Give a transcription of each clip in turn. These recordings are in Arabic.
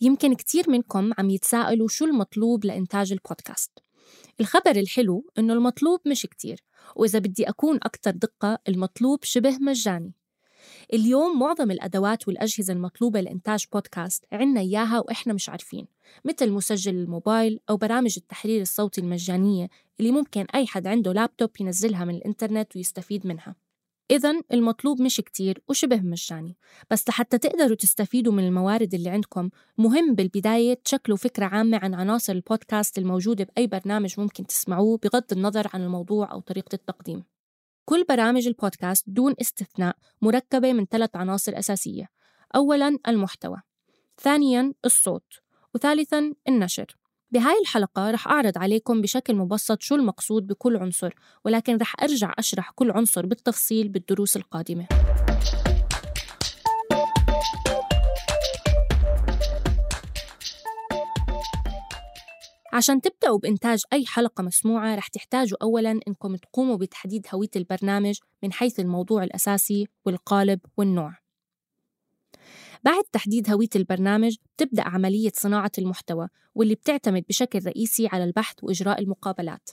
يمكن كتير منكم عم يتساءلوا شو المطلوب لإنتاج البودكاست. الخبر الحلو إنه المطلوب مش كتير وإذا بدي أكون أكتر دقة المطلوب شبه مجاني. اليوم معظم الأدوات والأجهزة المطلوبة لإنتاج بودكاست عنا إياها وإحنا مش عارفين مثل مسجل الموبايل أو برامج التحرير الصوتي المجانية اللي ممكن أي حد عنده لابتوب ينزلها من الإنترنت ويستفيد منها. إذا المطلوب مش كتير وشبه مجاني بس لحتى تقدروا تستفيدوا من الموارد اللي عندكم مهم بالبداية تشكلوا فكرة عامة عن عناصر البودكاست الموجودة بأي برنامج ممكن تسمعوه بغض النظر عن الموضوع أو طريقة التقديم. كل برامج البودكاست دون استثناء مركبة من ثلاث عناصر أساسية. أولاً المحتوى ثانياً الصوت وثالثاً النشر. بهاي الحلقة رح أعرض عليكم بشكل مبسط شو المقصود بكل عنصر ولكن رح أرجع أشرح كل عنصر بالتفصيل بالدروس القادمة. عشان تبدأوا بإنتاج أي حلقة مسموعة رح تحتاجوا أولاً إنكم تقوموا بتحديد هوية البرنامج من حيث الموضوع الأساسي والقالب والنوع. بعد تحديد هوية البرنامج بتبدأ عملية صناعة المحتوى واللي بتعتمد بشكل رئيسي على البحث وإجراء المقابلات.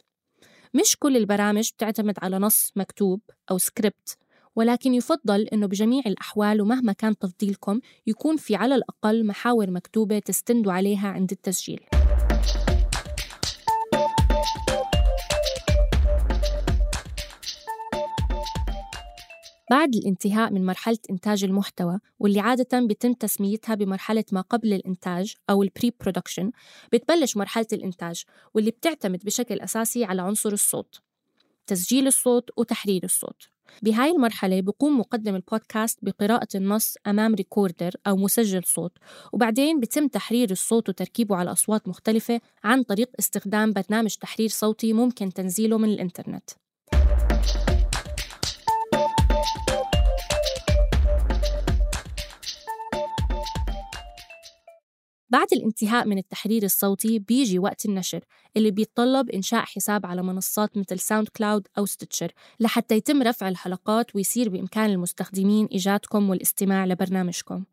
مش كل البرامج بتعتمد على نص مكتوب أو سكريبت ولكن يفضل أنه بجميع الأحوال ومهما كان تفضيلكم يكون في على الأقل محاور مكتوبة تستندوا عليها عند التسجيل. بعد الانتهاء من مرحلة إنتاج المحتوى واللي عادة بيتم تسميتها بمرحلة ما قبل الإنتاج أو البري برودكشن بتبلش مرحلة الإنتاج واللي بتعتمد بشكل أساسي على عنصر الصوت. تسجيل الصوت وتحرير الصوت. بهاي المرحلة بقوم مقدم البودكاست بقراءة النص أمام recorder أو مسجل صوت وبعدين بتم تحرير الصوت وتركيبه على أصوات مختلفة عن طريق استخدام برنامج تحرير صوتي ممكن تنزيله من الإنترنت. بعد الانتهاء من التحرير الصوتي بيجي وقت النشر اللي بيتطلب إنشاء حساب على منصات مثل ساوند كلاود أو ستيتشر لحتى يتم رفع الحلقات ويصير بإمكان المستخدمين إيجادكم والاستماع لبرنامجكم.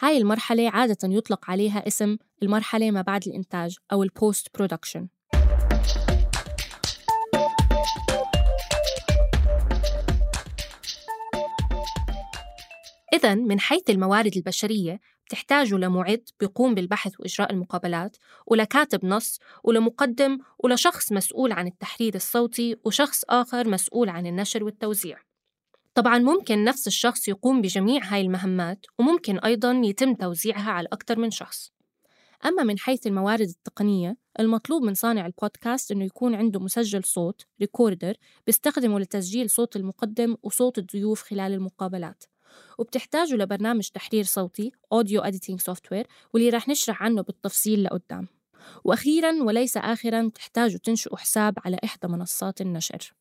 هاي المرحلة عادة يطلق عليها اسم المرحلة ما بعد الإنتاج أو ال post production إذا من حيث الموارد البشرية بتحتاجوا لمعد بيقوم بالبحث وإجراء المقابلات ولكاتب نص ولمقدم ولشخص مسؤول عن التحرير الصوتي وشخص آخر مسؤول عن النشر والتوزيع. طبعا ممكن نفس الشخص يقوم بجميع هاي المهمات وممكن أيضا يتم توزيعها على أكثر من شخص. أما من حيث الموارد التقنية المطلوب من صانع البودكاست إنه يكون عنده مسجل صوت ريكوردر بيستخدمه لتسجيل صوت المقدم وصوت الضيوف خلال المقابلات. وبتحتاجوا لبرنامج تحرير صوتي Audio Editing Software واللي رح نشرح عنه بالتفصيل لقدام. وأخيرا وليس آخرا تحتاجوا تنشئوا حساب على إحدى منصات النشر.